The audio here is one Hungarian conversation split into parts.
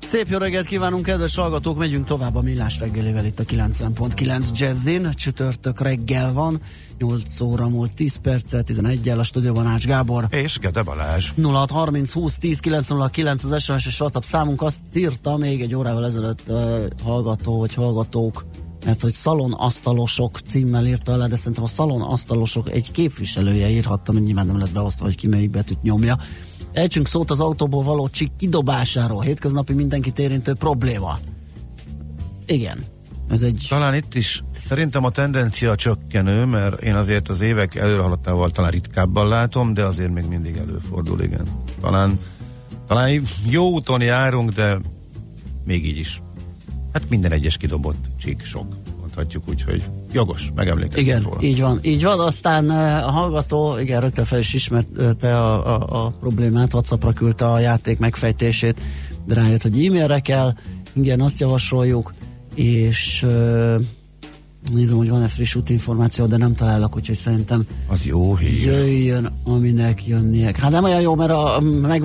Szép jó reggelt kívánunk, kedves hallgatók! Megyünk tovább a Millás reggelével itt a 90.9 Jazzin. Csütörtök reggel van, 8 óra múlt 10 perccel, 11 el a stúdióban Ács Gábor. És Gede Balázs. 0630 20 10 909 az SMS és WhatsApp számunk azt írta még egy órával ezelőtt uh, hallgató vagy hallgatók mert hogy szalonasztalosok címmel írta le, de szerintem a szalonasztalosok egy képviselője írhatta, mert nyilván nem lett beosztva, hogy ki melyik betűt nyomja. Ejtsünk szót az autóból való csik kidobásáról, hétköznapi mindenkit érintő probléma. Igen, ez egy... Talán itt is szerintem a tendencia csökkenő, mert én azért az évek előhaladtával talán ritkábban látom, de azért még mindig előfordul, igen. Talán, talán jó úton járunk, de még így is. Hát minden egyes kidobott csík sok, mondhatjuk úgy, hogy jogos, megemlékezünk Igen, róla. így van, így van. Aztán eh, a hallgató, igen, rögtön fel is ismerte a, a, a problémát, Whatsappra küldte a játék megfejtését, de rájött, hogy e-mailre kell, igen, azt javasoljuk, és uh, nézem, hogy van-e friss útinformáció, de nem találok, úgyhogy szerintem Az jó hír. jöjjön, aminek jönnie. Hát nem olyan jó, mert a meg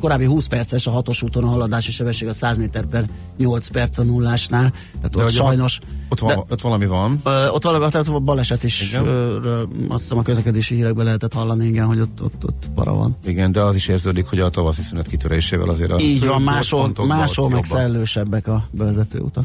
korábbi 20 perces a hatos úton a haladási sebesség a 100 méter per 8 perc a nullásnál, tehát ott hogy sajnos Ott, van, de- ott valami van. Ö, ott valami, tehát a baleset is, ö, ről, azt hiszem a közlekedési hírekben lehetett hallani, igen, hogy ott, ott, ott para van. Igen, de az is érződik, hogy a tavaszi szünet kitörésével azért a Így van, máshol, máshol ott meg szellősebbek a bevezető utak.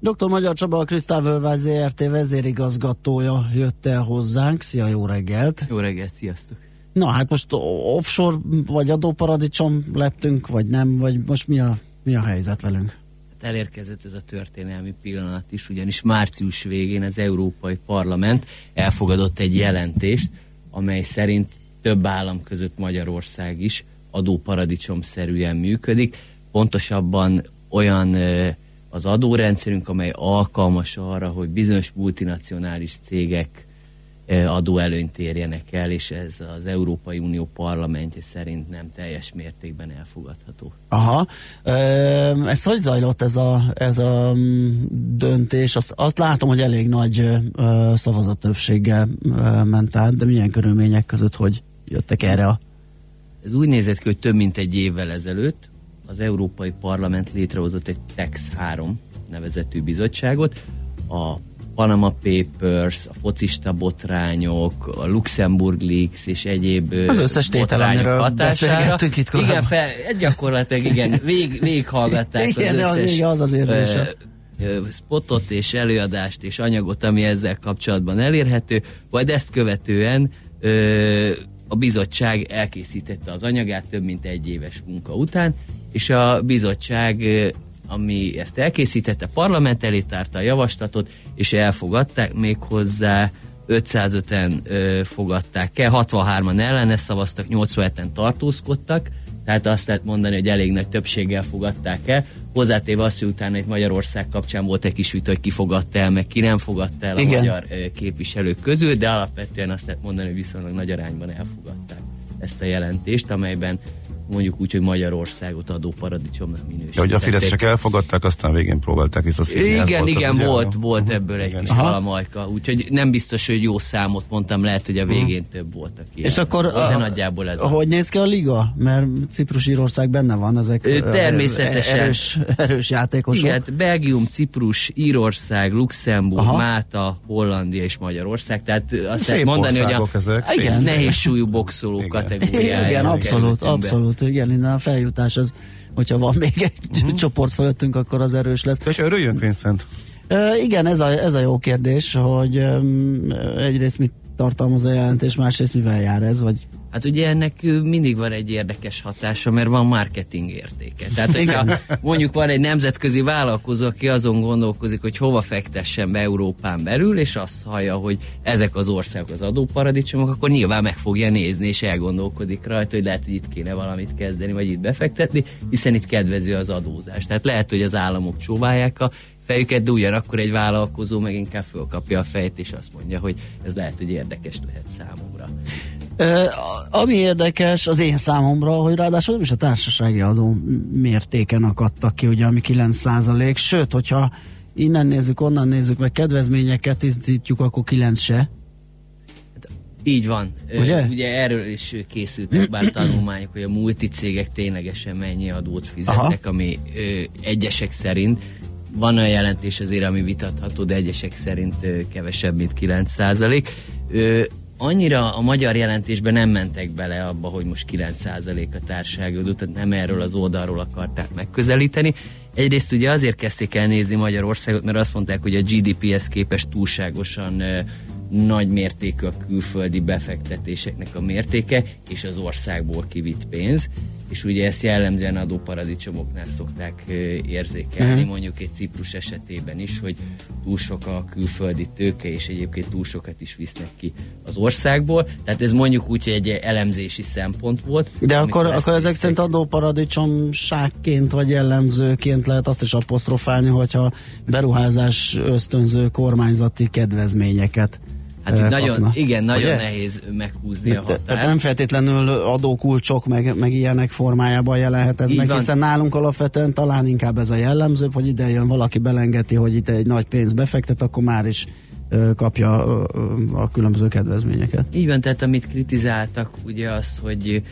Dr. Magyar Csaba, a Krisztál Völvány ZRT vezérigazgatója jött el hozzánk. Szia, jó reggelt! Jó reggelt, sziasztok! Na hát most offshore vagy adóparadicsom lettünk, vagy nem, vagy most mi a, mi a helyzet velünk? Hát elérkezett ez a történelmi pillanat is, ugyanis március végén az Európai Parlament elfogadott egy jelentést, amely szerint több állam között Magyarország is adóparadicsomszerűen működik. Pontosabban olyan az adórendszerünk, amely alkalmas arra, hogy bizonyos multinacionális cégek ö, adóelőnyt érjenek el, és ez az Európai Unió parlamentje szerint nem teljes mértékben elfogadható. Aha. Ez hogy zajlott ez a, ez a mm, döntés? Azt, azt látom, hogy elég nagy ö, szavazattöbbséggel ö, ment át, de milyen körülmények között, hogy jöttek erre a... Ez úgy nézett ki, hogy több mint egy évvel ezelőtt az Európai Parlament létrehozott egy TEX 3 nevezetű bizottságot. A Panama Papers, a focista botrányok, a Luxemburg Leaks és egyéb Az összes tétel, amiről beszélgettünk itt korábban. Igen, fel, gyakorlatilag igen, vég, végighallgatták Igen, az de az összes az az érzése. spotot és előadást és anyagot, ami ezzel kapcsolatban elérhető, majd ezt követően ö, a bizottság elkészítette az anyagát több mint egy éves munka után, és a bizottság, ami ezt elkészítette, parlament elé tárta a javaslatot, és elfogadták még hozzá 505-en ö, fogadták el, 63-an ellene szavaztak, 87-en tartózkodtak, tehát azt lehet mondani, hogy elég nagy többséggel fogadták el. Hozzátéve azt, hogy utána itt Magyarország kapcsán volt egy kis vita, hogy ki fogadta el, meg ki nem fogadta el a Igen. magyar képviselők közül, de alapvetően azt lehet mondani, hogy viszonylag nagy arányban elfogadták ezt a jelentést, amelyben mondjuk úgy, hogy Magyarországot adóparadicsomnak minősítették. De hogy a Fideszesek elfogadták, aztán végén próbálták visszaszívni. Ez Igen, volt igen, volt, volt ebből egy Igen. kis valamajka, úgyhogy nem biztos, hogy jó számot mondtam, lehet, hogy a végén több volt, aki És akkor de a- nagyjából ez a... Hogy néz ki a liga? Mert Ciprus Írország benne van, ezek természetesen. erős, erős játékosok. Igen, hát Belgium, Ciprus, Írország, Luxemburg, Aha. Máta, Hollandia és Magyarország. Tehát azt Szép lehet mondani, hogy a országok ezek. Igen. nehéz súlyú boxoló Igen. kategóriája. Igen, abszolút, kerültünk be. abszolút. Igen, innen a feljutás az, hogyha van még egy Mhm. csoport fölöttünk, akkor az erős lesz. És örüljünk, Vincent. Uh, igen, ez a, ez a jó kérdés, hogy um, egyrészt mit tartalmaz a jelentés, másrészt mivel jár ez, vagy Hát ugye ennek mindig van egy érdekes hatása, mert van marketing értéke. Tehát, hogyha mondjuk van egy nemzetközi vállalkozó, aki azon gondolkozik, hogy hova fektessen be Európán belül, és azt hallja, hogy ezek az országok az adóparadicsomok, akkor nyilván meg fogja nézni, és elgondolkodik rajta, hogy lehet, hogy itt kéne valamit kezdeni, vagy itt befektetni, hiszen itt kedvező az adózás. Tehát lehet, hogy az államok csóválják a fejüket, de ugyanakkor egy vállalkozó meg inkább fölkapja a fejt, és azt mondja, hogy ez lehet, hogy érdekes lehet számomra. Ami érdekes az én számomra, hogy ráadásul nem is a társasági adó mértéken akadtak ki, ugye, ami 9 sőt, hogyha innen nézzük, onnan nézzük, meg kedvezményeket tisztítjuk, akkor 9 se. Így van. Ugye? Ugye erről is készültek bár tanulmányok, hogy a multicégek ténylegesen mennyi adót fizetnek, Aha. ami ö, egyesek szerint van olyan jelentés azért, ami vitatható, de egyesek szerint ö, kevesebb, mint 9 százalék annyira a magyar jelentésben nem mentek bele abba, hogy most 9% a társaságodó, tehát nem erről az oldalról akarták megközelíteni. Egyrészt ugye azért kezdték el nézni Magyarországot, mert azt mondták, hogy a GDP-hez képest túlságosan nagy mértékű a külföldi befektetéseknek a mértéke, és az országból kivitt pénz, és ugye ezt jellemzően adóparadicsomoknál szokták érzékelni, uh-huh. mondjuk egy Ciprus esetében is, hogy túl sok a külföldi tőke, és egyébként túl sokat is visznek ki az országból. Tehát ez mondjuk úgy, hogy egy elemzési szempont volt. De akkor, akkor ezek szerint adóparadicsomságként vagy jellemzőként lehet azt is apostrofálni, hogyha beruházás ösztönző kormányzati kedvezményeket Hát itt nagyon, igen, nagyon Ugye? nehéz meghúzni itt, a határt. Nem feltétlenül adókulcsok meg, meg ilyenek formájában jelenhet ez meg, hiszen nálunk alapvetően talán inkább ez a jellemző, hogy ide jön valaki belengeti, hogy itt egy nagy pénz befektet, akkor már is kapja a különböző kedvezményeket. Így van, tehát amit kritizáltak, ugye az, hogy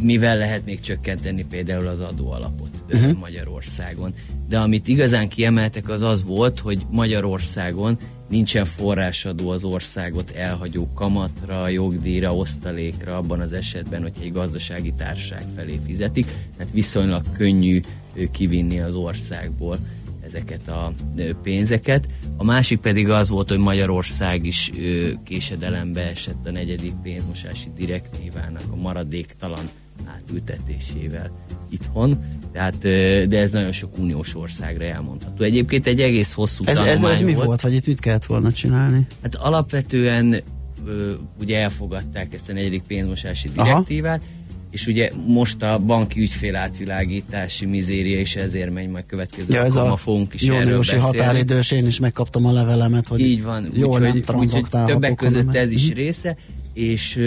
mivel lehet még csökkenteni például az adóalapot uh-huh. Magyarországon. De amit igazán kiemeltek az az volt, hogy Magyarországon nincsen forrásadó az országot elhagyó kamatra, jogdíjra, osztalékra abban az esetben, hogy egy gazdasági társaság felé fizetik, tehát viszonylag könnyű kivinni az országból ezeket a pénzeket. A másik pedig az volt, hogy Magyarország is késedelembe esett a negyedik pénzmosási direktívának a maradéktalan átültetésével itthon, tehát, de ez nagyon sok uniós országra elmondható. Egyébként egy egész hosszú ez, ez, ez mi volt, volt, vagy itt mit kellett volna csinálni? Hát alapvetően ugye elfogadták ezt a negyedik pénzmosási direktívát, Aha és ugye most a banki ügyfél átvilágítási mizéria is ezért megy, majd következő ja, ez a fogunk is erről beszélni. határidős, én is megkaptam a levelemet, hogy Így van, úgyhogy úgy, úgy, úgy, többek között ez is mhm. része, és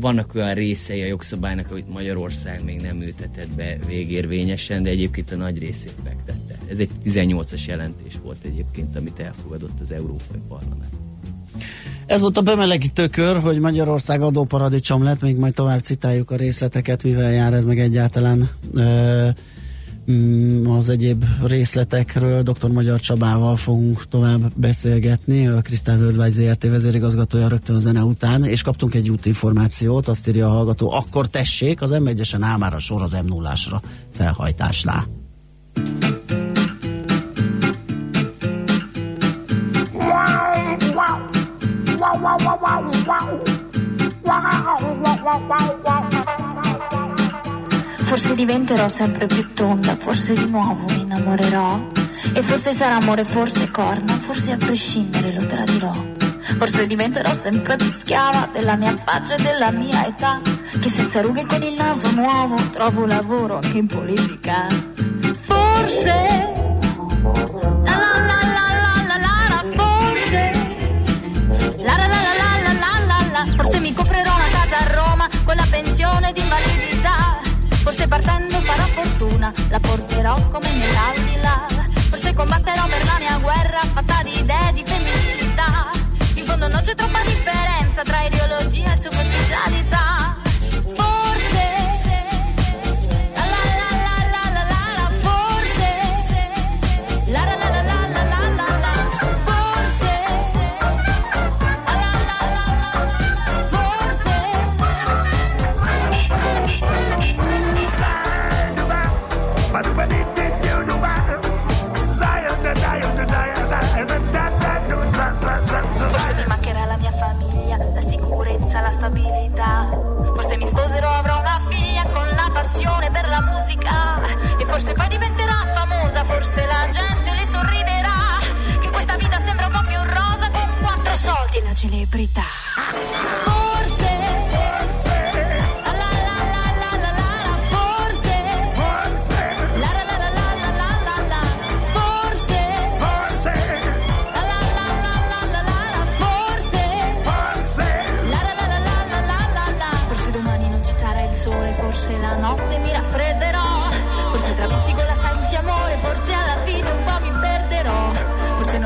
vannak olyan részei a jogszabálynak, amit Magyarország még nem ültetett be végérvényesen, de egyébként a nagy részét megtette. Ez egy 18-as jelentés volt egyébként, amit elfogadott az Európai Parlament. Ez volt a bemelegítő kör, hogy Magyarország adóparadicsom lett, még majd tovább citáljuk a részleteket, mivel jár ez meg egyáltalán Mm, az egyéb részletekről dr. Magyar Csabával fogunk tovább beszélgetni, a Krisztál Worldwide ZRT vezérigazgatója rögtön a zene után, és kaptunk egy útinformációt, azt írja a hallgató, akkor tessék, az M1-esen áll már a sor az M0-ásra felhajtásnál. Wow, wow, wow, wow, wow. Wow, wow, wow, wow, wow. Forse diventerò sempre più tonda, forse di nuovo mi innamorerò. E forse sarà amore, forse corna, forse a prescindere lo tradirò. Forse diventerò sempre più schiava della mia faccia e della mia età. Che senza rughe con il naso nuovo trovo lavoro anche in politica. Forse. La la la la la la la, forse. La la la la la la la la, forse mi comprerò una casa a Roma con la pensione di invalidità Forse partendo farò fortuna, la porterò come nell'aldilà. Forse combatterò per la mia guerra fatta di idee di femminilità. In fondo non c'è troppa differenza tra ideologia e superficialità.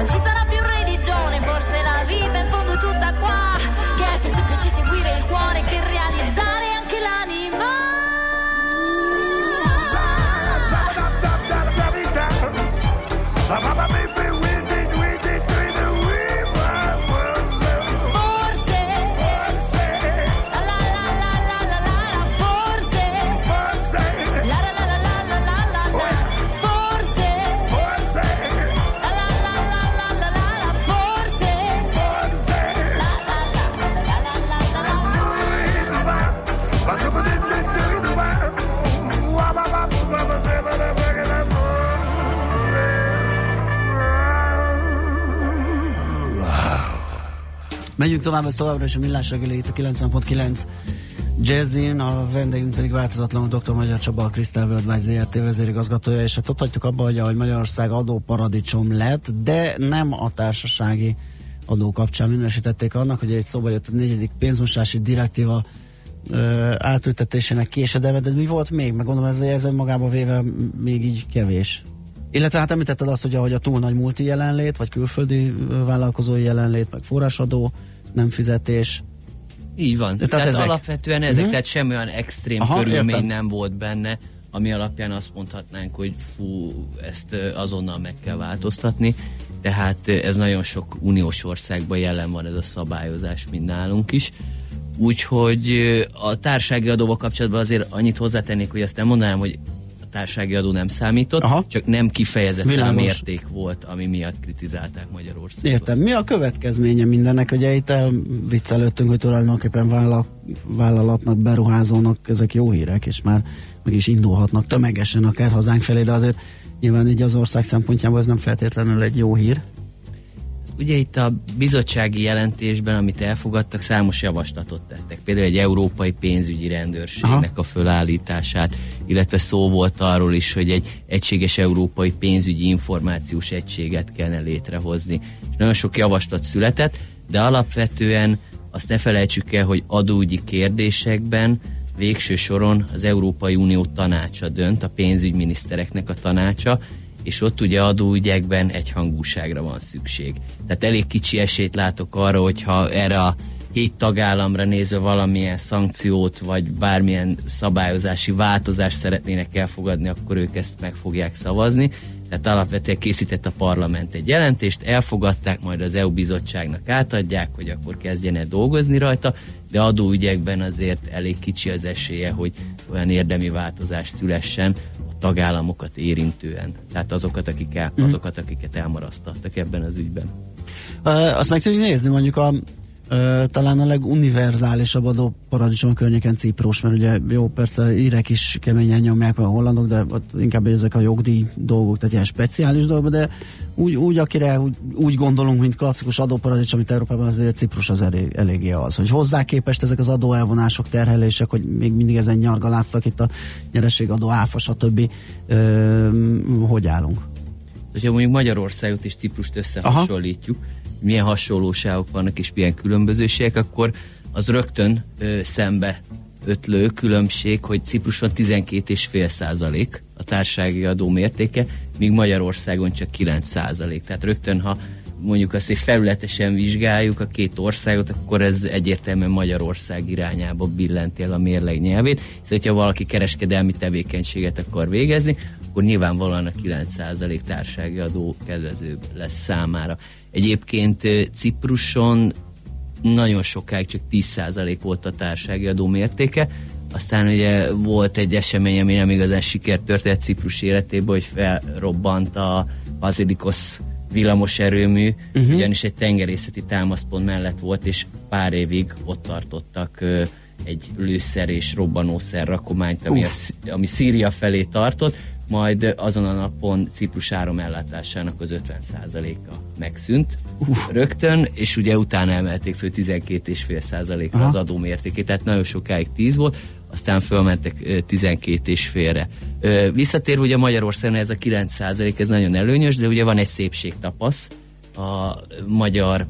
们七。Megyünk tovább, ez továbbra is a Millás reggeli itt a 90.9 Jazzin, a vendégünk pedig változatlanul dr. Magyar Csaba, a Crystal Worldwide ZRT vezérigazgatója, és hát ott hagytuk abba, hogy ahogy Magyarország adóparadicsom lett, de nem a társasági adó kapcsán minősítették annak, hogy egy szóba jött a negyedik pénzmosási direktíva ö, átültetésének késedelme, de mi volt még? Meg gondolom ez, ez önmagában véve még így kevés. Illetve hát említetted azt, hogy ahogy a túl nagy multi jelenlét, vagy külföldi vállalkozói jelenlét, meg forrásadó, nem fizetés. Így van. Tehát Tehát, tehát ezek. alapvetően ezek, Mhm. tehát semmi olyan extrém Aha, körülmény értem. nem volt benne, ami alapján azt mondhatnánk, hogy fú, ezt azonnal meg kell változtatni. Tehát ez nagyon sok uniós országban jelen van ez a szabályozás, mint nálunk is. Úgyhogy a társági adóval kapcsolatban azért annyit hozzátennék, hogy azt nem mondanám, hogy társági adó nem számított, Aha. csak nem kifejezetten a mérték volt, ami miatt kritizálták Magyarországot. Értem. Mi a következménye mindennek? Ugye itt elviccelődtünk, hogy tulajdonképpen vállal, vállalatnak, beruházónak ezek jó hírek, és már meg is indulhatnak tömegesen akár hazánk felé, de azért nyilván így az ország szempontjából ez nem feltétlenül egy jó hír. Ugye itt a bizottsági jelentésben, amit elfogadtak, számos javaslatot tettek. Például egy európai pénzügyi rendőrségnek Aha. a fölállítását, illetve szó volt arról is, hogy egy egységes európai pénzügyi információs egységet kellene létrehozni. És nagyon sok javaslat született, de alapvetően azt ne felejtsük el, hogy adóügyi kérdésekben végső soron az Európai Unió tanácsa dönt, a pénzügyminisztereknek a tanácsa, és ott ugye adóügyekben egyhangúságra van szükség. Tehát elég kicsi esélyt látok arra, hogyha erre a hét tagállamra nézve valamilyen szankciót, vagy bármilyen szabályozási változást szeretnének elfogadni, akkor ők ezt meg fogják szavazni. Tehát alapvetően készített a parlament egy jelentést, elfogadták, majd az EU bizottságnak átadják, hogy akkor kezdjen el dolgozni rajta, de adóügyekben azért elég kicsi az esélye, hogy olyan érdemi változás szülessen tagállamokat érintően. Tehát azokat, akik el, azokat akiket elmarasztattak ebben az ügyben. Azt meg tudjuk nézni mondjuk a ö, talán a leguniverzálisabb adó paradicsom a környéken Ciprus, mert ugye jó, persze írek is keményen nyomják meg a hollandok, de ott inkább ezek a jogdíj dolgok, tehát ilyen speciális dolgok, de úgy, úgy akire úgy, úgy gondolunk, mint klasszikus adóparadicsom, amit Európában azért Ciprus az elég, eléggé az, hogy hozzá képest ezek az adóelvonások, terhelések, hogy még mindig ezen nyargalásszak itt a nyerességadó, áfa, stb. Ö, hogy állunk? Hogyha mondjuk Magyarországot és Ciprust összehasonlítjuk, milyen hasonlóságok vannak és milyen különbözőségek, akkor az rögtön ö, szembe ötlő különbség, hogy Cipruson 12,5 százalék a társasági adó mértéke, míg Magyarországon csak 9 százalék. Tehát rögtön, ha mondjuk azt, hogy felületesen vizsgáljuk a két országot, akkor ez egyértelműen Magyarország irányába billenti el a mérleg nyelvét, hiszen hogyha valaki kereskedelmi tevékenységet akar végezni, akkor nyilvánvalóan a 9% társági adó kedvezőbb lesz számára. Egyébként Cipruson nagyon sokáig csak 10% volt a társági adó mértéke, aztán ugye volt egy esemény, ami nem igazán sikert történt Ciprus életében, hogy felrobbant a Basilikos villamos erőmű, uh-huh. ugyanis egy tengerészeti támaszpont mellett volt, és pár évig ott tartottak ö, egy lőszer és robbanószer rakományt, ami, a, ami Szíria felé tartott, majd azon a napon Ciprus áramellátásának az 50%-a megszűnt Uf. rögtön, és ugye utána emelték föl 12,5%-ra az adómértékét, tehát nagyon sokáig 10 volt, aztán fölmentek ö, 12 és félre. Ö, Visszatérve ugye Magyarországon ez a 9% ez nagyon előnyös, de ugye van egy szépségtapasz, a magyar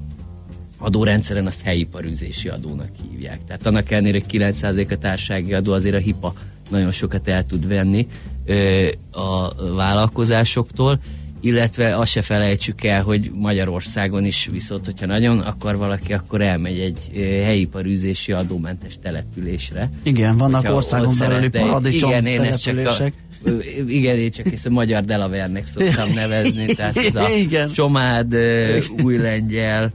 adórendszeren azt helyiparűzési adónak hívják. Tehát annak ellenére, hogy 9% a társasági adó, azért a HIPA nagyon sokat el tud venni a vállalkozásoktól, illetve azt se felejtsük el, hogy Magyarországon is viszont, hogyha nagyon akar valaki, akkor elmegy egy ö, helyiparűzési adómentes településre. Igen, vannak Hogyha országon belüli paradicsom Igen, én ezt csak a, igen, én csak ezt a magyar Delavernek szoktam nevezni, tehát ez a Igen. Csomád, új lengyel,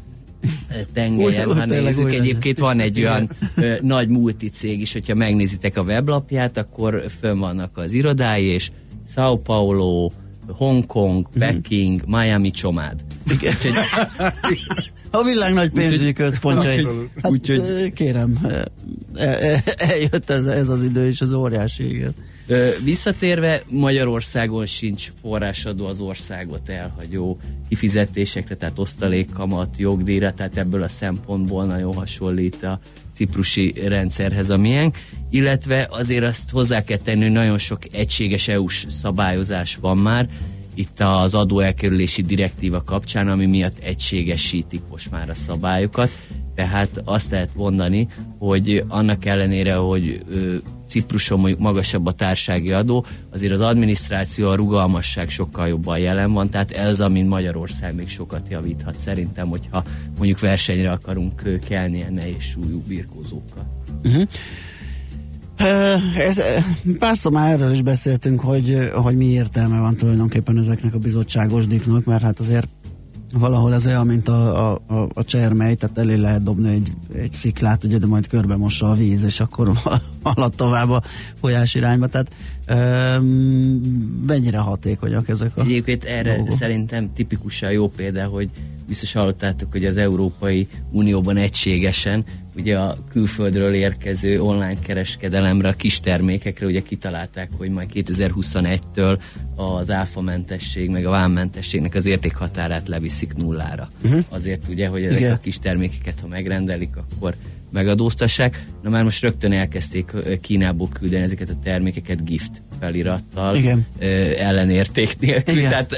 tengelyen, ha nézzük, egyébként van egy olyan ö, nagy multicég is, hogyha megnézitek a weblapját, akkor fönn vannak az irodái, és Sao Paulo, Hongkong, Peking, Miami Csomád. Igen. A világ nagy pénzügyi központjai. Hát, úgyhogy- kérem, e- e- eljött ez, ez az idő, és az óriási, igen. Visszatérve, Magyarországon sincs forrásadó az országot elhagyó kifizetésekre, tehát osztalékkamat, jogdíjra, tehát ebből a szempontból nagyon hasonlít a ciprusi rendszerhez a miénk, illetve azért azt hozzá kell tenni, hogy nagyon sok egységes EU-s szabályozás van már, itt az adóelkerülési direktíva kapcsán, ami miatt egységesítik most már a szabályokat, tehát azt lehet mondani, hogy annak ellenére, hogy Cipruson mondjuk magasabb a társági adó, azért az adminisztráció, a rugalmasság sokkal jobban jelen van, tehát ez, amin Magyarország még sokat javíthat szerintem, hogyha mondjuk versenyre akarunk kelni ilyen nehéz súlyú birkózókkal. Ö, Ez, párszor már erről is beszéltünk, hogy, hogy mi értelme van tulajdonképpen ezeknek a bizottságos diknak, mert hát azért valahol ez olyan, mint a, a, a, a csermely, tehát elé lehet dobni egy, egy sziklát, ugye, de majd körbe mossa a víz, és akkor halad tovább a folyás irányba, tehát mennyire hatékonyak ezek a Egyébként erre dolgok? szerintem tipikusan jó példa, hogy biztos hallottátok, hogy az Európai Unióban egységesen ugye a külföldről érkező online kereskedelemre, a kis termékekre ugye kitalálták, hogy majd 2021-től az áfamentesség, meg a vámmentességnek az értékhatárát leviszik nullára. Uh-huh. Azért ugye, hogy ezek. Igen. a kis termékeket, ha megrendelik, akkor megadóztassák. Na már most rögtön elkezdték Kínából küldeni ezeket a termékeket gift felirattal, Igen. ö, ellenérték nélkül. Igen. Tehát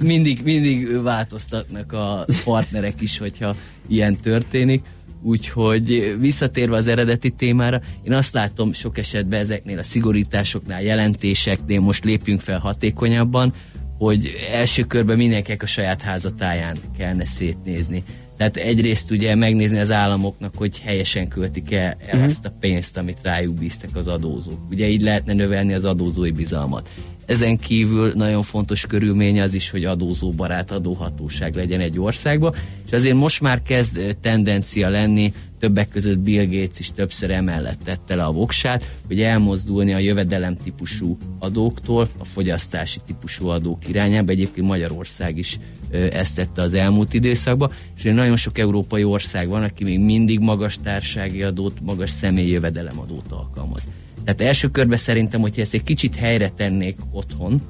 mindig, mindig változtatnak a partnerek is, hogyha ilyen történik. Úgyhogy visszatérve az eredeti témára, én azt látom sok esetben ezeknél a szigorításoknál, jelentéseknél most lépjünk fel hatékonyabban, hogy első körben mindenkinek a saját házatáján kellene szétnézni. Tehát egyrészt ugye megnézni az államoknak, hogy helyesen költik el, el Mhm. azt a pénzt, amit rájuk bíztak az adózók. Ugye így lehetne növelni az adózói bizalmat. Ezen kívül nagyon fontos körülmény az is, hogy adózóbarát adóhatóság legyen egy országban, és azért most már kezd tendencia lenni, többek között Bill Gates is többször emellett tette le a voksát, hogy elmozdulni a jövedelem típusú adóktól a fogyasztási típusú adók irányába. Egyébként Magyarország is ezt tette az elmúlt időszakban, és nagyon sok európai ország van, aki még mindig magas társági adót, magas személyi jövedelemadót alkalmaz. Tehát első körben szerintem, hogyha ezt egy kicsit helyre tennék otthon,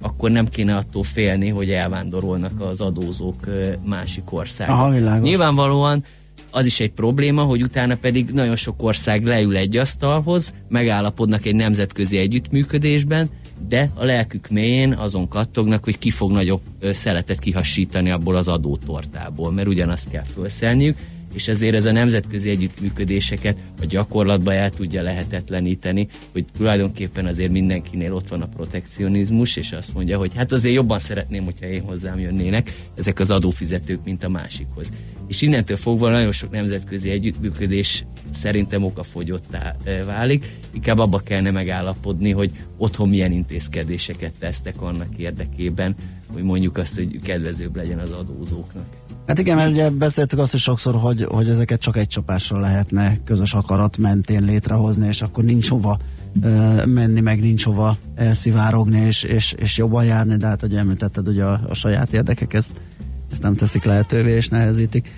akkor nem kéne attól félni, hogy elvándorolnak az adózók másik országba. Aha, világos. Nyilvánvalóan az is egy probléma, hogy utána pedig nagyon sok ország leül egy asztalhoz, megállapodnak egy nemzetközi együttműködésben, de a lelkük mélyén azon kattognak, hogy ki fog nagyobb szeletet kihassítani abból az adótortából, mert ugyanazt kell felszelniük, és ezért ez a nemzetközi együttműködéseket a gyakorlatban el tudja lehetetleníteni, hogy tulajdonképpen azért mindenkinél ott van a protekcionizmus, és azt mondja, hogy hát azért jobban szeretném, hogyha én hozzám jönnének ezek az adófizetők, mint a másikhoz. És innentől fogva nagyon sok nemzetközi együttműködés szerintem okafogyottá eh, válik, inkább abba kellene megállapodni, hogy otthon milyen intézkedéseket tesztek annak érdekében, hogy mondjuk azt, hogy kedvezőbb legyen az adózóknak. Hát igen, mert ugye beszéltük azt is sokszor, hogy, hogy ezeket csak egy csapásra lehetne közös akarat mentén létrehozni, és akkor nincs hova ö, menni, meg nincs hova elszivárogni, és, és, és jobban járni, de hát, hogy említetted, ugye a, a saját érdekek ezt, ezt nem teszik lehetővé, és nehezítik.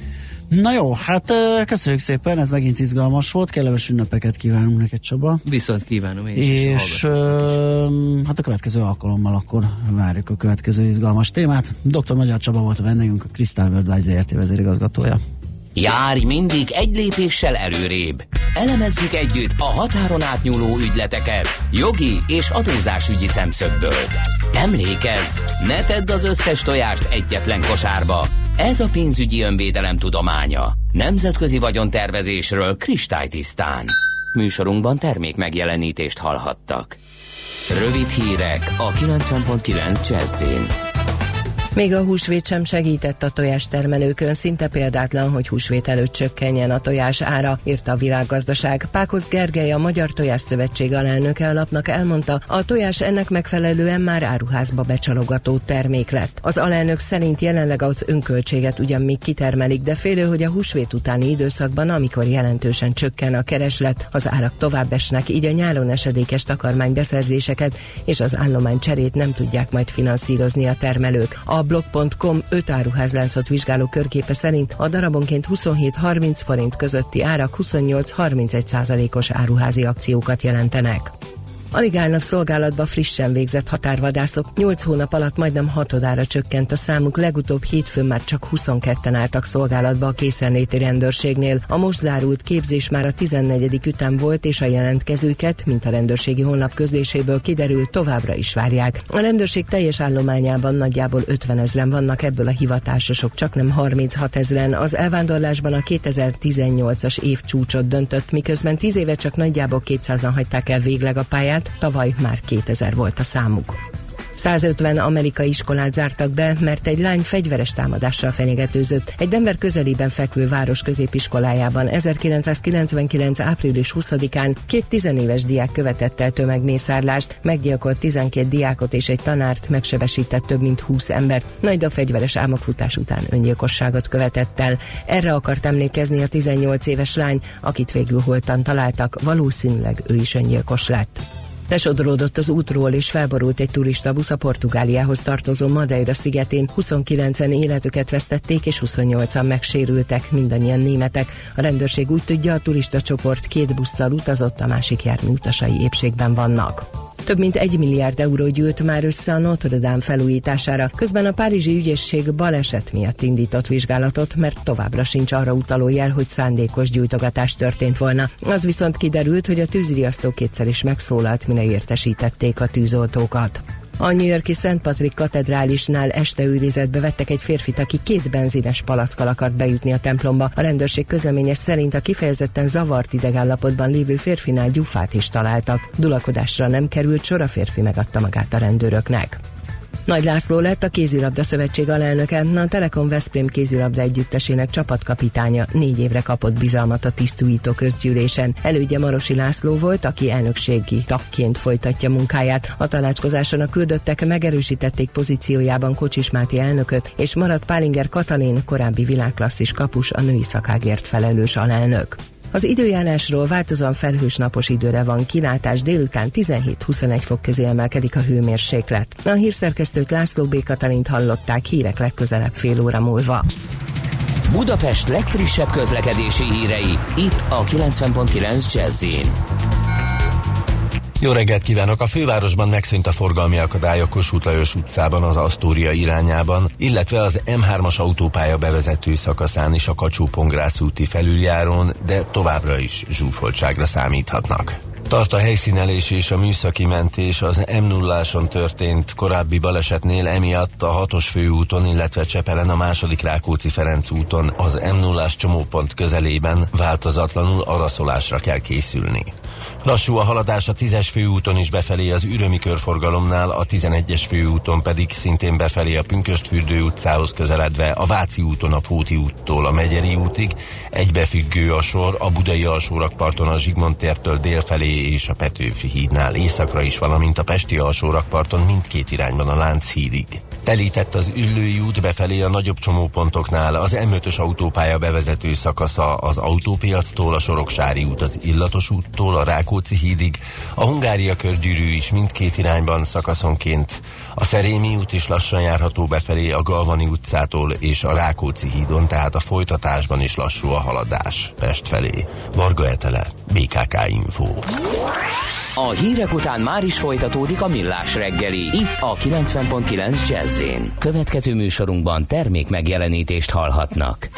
Na jó, hát köszönjük szépen, ez megint izgalmas volt, kellemes ünnepeket kívánunk neked Csaba. Viszont kívánom én is, és, És ö, hát a következő alkalommal akkor várjuk a következő izgalmas témát. Dr. Magyar Csaba volt a vendégünk, a Crystal Worldwide ZRT vezérigazgatója. Járj mindig egy lépéssel előrébb. Elemezzük együtt a határon átnyúló ügyleteket jogi és adózásügyi szemszögből. Emlékezz, ne tedd az összes tojást egyetlen kosárba. Ez a pénzügyi önvédelem tudománya. Nemzetközi vagyontervezésről kristálytisztán. Műsorunkban termék megjelenítést hallhattak. Rövid hírek a 90.9 Jazzin. Még a húsvét sem segített a tojástermelőkön, szinte példátlan, hogy húsvét előtt csökkenjen a tojás ára, írta a világgazdaság. Pákosz Gergely, a Magyar Tojás Szövetség alelnöke a lapnak elmondta, a tojás ennek megfelelően már áruházba becsalogató termék lett. Az alelnök szerint jelenleg az önköltséget ugyan még kitermelik, de félő, hogy a húsvét utáni időszakban, amikor jelentősen csökken a kereslet, az árak tovább esnek, így a nyáron esedékes takarmánybeszerzéseket és az állomány cserét nem tudják majd finanszírozni a termelők. A blog.com 5 áruházláncot vizsgáló körképe szerint a darabonként 27-30 forint közötti árak 28-31 százalékos áruházi akciókat jelentenek. Alig állnak szolgálatba frissen végzett határvadászok. 8 hónap alatt majdnem hatodára csökkent a számuk, legutóbb hétfőn már csak 22-en álltak szolgálatba a készenléti rendőrségnél. A most zárult képzés már a 14. ütem volt, és a jelentkezőket, mint a rendőrségi honlap közléséből kiderül, továbbra is várják. A rendőrség teljes állományában nagyjából 50 ezeren vannak, ebből a hivatásosok csak nem 36 ezeren. Az elvándorlásban a 2018-as év csúcsot döntött, miközben 10 éve csak nagyjából 200-an hagyták el végleg a pályát, tavaly már 2000 volt a számuk. 150 amerikai iskolát zártak be, mert egy lány fegyveres támadással fenyegetőzött. Egy Denver közelében fekvő város középiskolájában 1999. április 20-án két tizenéves diák követett el tömegmészárlást, meggyilkolt 12 diákot és egy tanárt, megsebesített több mint 20 embert, majd a fegyveres álmokfutás után öngyilkosságot követett el. Erre akart emlékezni a 18 éves lány, akit végül holtan találtak, valószínűleg ő is öngyilkos lett. Lesodródott az útról és felborult egy turista busz a Portugáliához tartozó Madeira szigetén. 29-en életüket vesztették és 28-an megsérültek, mindannyian németek. A rendőrség úgy tudja, a turista csoport két busszal utazott, a másik jármű utasai épségben vannak. Több mint egy milliárd euró gyűlt már össze a Notre Dame felújítására. Közben a Párizsi ügyészség baleset miatt indított vizsgálatot, mert továbbra sincs arra utaló jel, hogy szándékos gyújtogatás történt volna. Az viszont kiderült, hogy a tűzriasztó kétszer is megszólalt, mire értesítették a tűzoltókat. A New Yorki Szent Patrik katedrálisnál este őrizetbe vettek egy férfit, aki két benzines palackkal akart bejutni a templomba. A rendőrség közleményes szerint a kifejezetten zavart idegállapotban lévő férfinál gyufát is találtak. Dulakodásra nem került sor, a férfi megadta magát a rendőröknek. Nagy László lett a kézilabda szövetség alelnöke, a Telekom Veszprém kézilabda együttesének csapatkapitánya négy évre kapott bizalmat a tisztújító közgyűlésen. Elődje Marosi László volt, aki elnökségi tagként folytatja munkáját. A tanácskozáson a küldöttek megerősítették pozíciójában Kocsis Máté elnököt, és maradt Pálinger Katalin, korábbi világklasszis kapus, a női szakágért felelős alelnök. Az időjárásról változóan felhős napos időre van kilátás, délután 17-21 fok közé emelkedik a hőmérséklet. A hírszerkesztőt László B. Katalint hallották hírek legközelebb fél óra múlva. Budapest legfrissebb közlekedési hírei, itt a 90.9 jazz Jó reggelt kívánok! A fővárosban megszűnt a forgalmi akadály a Kossuth Lajos utcában az Asztória irányában, illetve az M3-as autópálya bevezető szakaszán is a kacsó pongrász úti felüljárón, de továbbra is zsúfoltságra számíthatnak. Tart a helyszínelés és a műszaki mentés. Az m 0 történt korábbi balesetnél, emiatt a hatos főúton, illetve Csepelen a második Rákóczi Ferenc úton. Az m 0 csomópont közelében változatlanul araszolásra kell készülni. Lassú a haladás a 10-es főúton is befelé az ürömi körforgalomnál, a 11-es főúton pedig szintén befelé a Pünköstfürdő utcához közeledve, a Váci úton a Fóti úttól a Megyeri útig, egybefüggő a sor a Budai alsórakparton a Zsigmond tértől délfelé és a Petőfi hídnál északra is, valamint a Pesti alsórakparton mindkét irányban a Lánchídig. Telített az Üllői út befelé a nagyobb csomópontoknál, az M5-ös autópálya bevezető szakasza az autópiactól, a Soroksári út az Illatos úttól, a Rákóczi hídig, a Hungária körgyűrű is mindkét irányban szakaszonként, a Szerémi út is lassan járható befelé a Galvani utcától és a Rákóczi hídon, tehát a folytatásban is lassú a haladás Pest felé. Varga Etele, BKK Info. A hírek után már is folytatódik a millás reggeli, itt a 90.9 jazz Következő műsorunkban termék megjelenítést hallhatnak.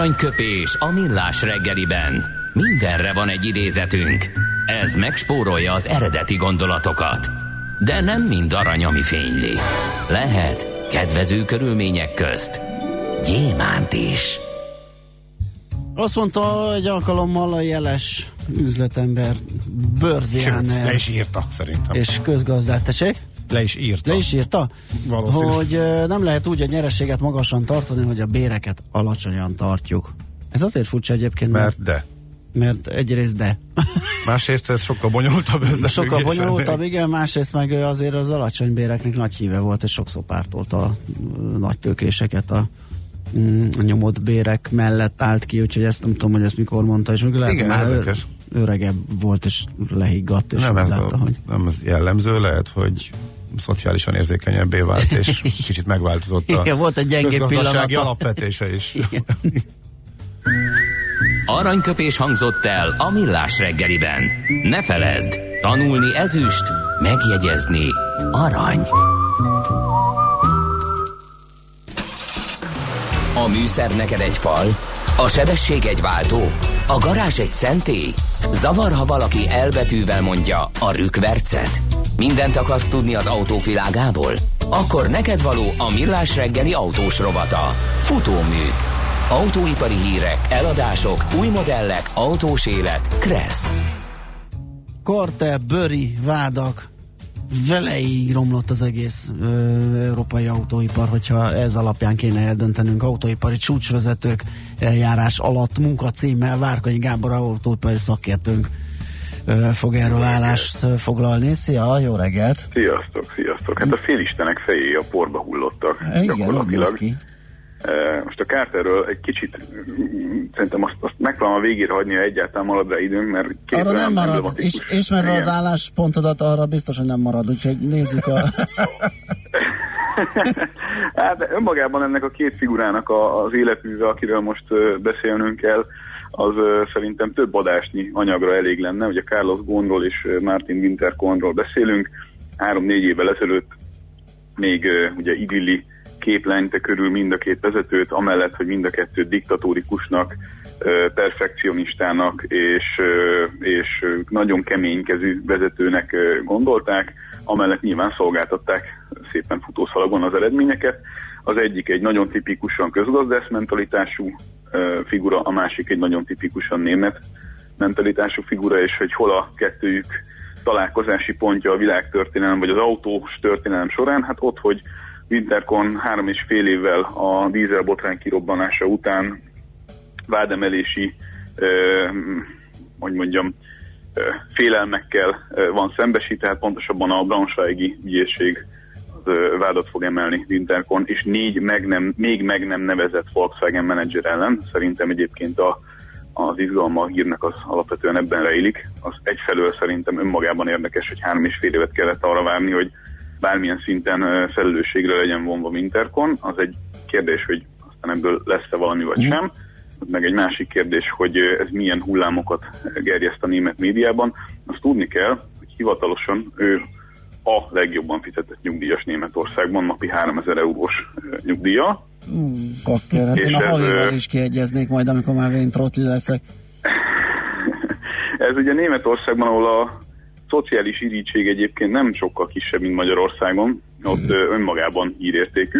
aranyköpés a millás reggeliben. Mindenre van egy idézetünk. Ez megspórolja az eredeti gondolatokat. De nem mind arany, ami fényli. Lehet kedvező körülmények közt gyémánt is. Azt mondta egy alkalommal a jeles üzletember Börzián. És írta szerintem. És közgazdász, tessék? Le is írta. Le is írta? Valószínű. Hogy nem lehet úgy a nyerességet magasan tartani, hogy a béreket alacsonyan tartjuk. Ez azért furcsa egyébként, mert, Mert de. mert egyrészt de. Másrészt ez sokkal bonyolultabb összefüggés. Sokkal bonyolultabb, igen, másrészt meg azért az alacsony béreknek nagy híve volt, és sokszor pártolta a nagy tőkéseket a mm, a nyomott bérek mellett állt ki, úgyhogy ezt nem tudom, hogy ezt mikor mondta, és mikor lehet, Igen, már érdekes. öregebb volt, és lehiggadt, és Nem ez, látta, a, hogy nem ez jellemző, lehet, hogy szociálisan érzékenyebbé vált, és kicsit megváltozott a Igen, volt egy gyengébb pillanata. alapvetése is. Igen. Aranyköpés hangzott el a millás reggeliben. Ne feledd, tanulni ezüst, megjegyezni arany. A műszer neked egy fal, a sebesség egy váltó, a garázs egy szentély. Zavar, ha valaki elbetűvel mondja a rükvercet. Mindent akarsz tudni az autóvilágából? Akkor neked való a millás reggeli autós rovata. Futómű. Autóipari hírek, eladások, új modellek, autós élet. Kressz. Karte, Böri, Vádak, veleig romlott az egész ö, európai autóipar, hogyha ez alapján kéne eldöntenünk autóipari csúcsvezetők eljárás alatt munkacímmel Várkonyi Gábor autóipari szakértőnk fog erről állást foglalni. Szia, jó reggelt! Sziasztok, sziasztok. Hát a félistenek fejé a porba hullottak Igen, úgy néz ki. Most a Carterről egy kicsit szerintem azt, azt megpróbálom a végére hagyni, ha egyáltalán marad rá időnk, mert két Arra nem marad, emblematikus- és ismerve az álláspontodat, arra biztos, hogy nem marad, úgyhogy nézzük a... Hát önmagában ennek a két figurának a, az életműve, akiről most beszélnünk kell, az szerintem több adásnyi anyagra elég lenne. Ugye Carlos Gónról és Martin Winterkornról beszélünk. Három-négy évvel ezelőtt még ugye idilli kép lengte körül mind a két vezetőt, amellett, hogy mind a kettő diktatórikusnak, perfekcionistának és, és nagyon keménykezű vezetőnek gondolták, amellett nyilván szolgáltatták szépen futószalagon az eredményeket. Az egyik egy nagyon tipikusan közgazdász mentalitású figura, a másik egy nagyon tipikusan német mentalitású figura, és hogy hol a kettőjük találkozási pontja a világtörténelem, vagy az autós történelem során, hát ott, hogy Winterkon három és fél évvel a dízel botrány kirobbanása után vádemelési, ö, hogy mondjam, félelmekkel van szembesít, tehát pontosabban a Braunschweigi ügyészség az vádat fog emelni Winterkon, és négy meg nem, még meg nem nevezett Volkswagen menedzser ellen. Szerintem egyébként a, az izgalma a hírnek az alapvetően ebben rejlik. Az egyfelől szerintem önmagában érdekes, hogy három és fél évet kellett arra várni, hogy bármilyen szinten felelősségre legyen vonva Winterkon. Az egy kérdés, hogy aztán ebből lesz-e valami vagy sem. Meg egy másik kérdés, hogy ez milyen hullámokat gerjeszt a német médiában. Azt tudni kell, hogy hivatalosan ő a legjobban fizetett nyugdíjas Németországban, napi 3000 eurós nyugdíja. Kakker, hát És én a ez, ö, is kiegyeznék majd, amikor már én trotli leszek. Ez ugye Németországban, ahol a szociális irítség egyébként nem sokkal kisebb, mint Magyarországon, ott ö, önmagában hírértékű.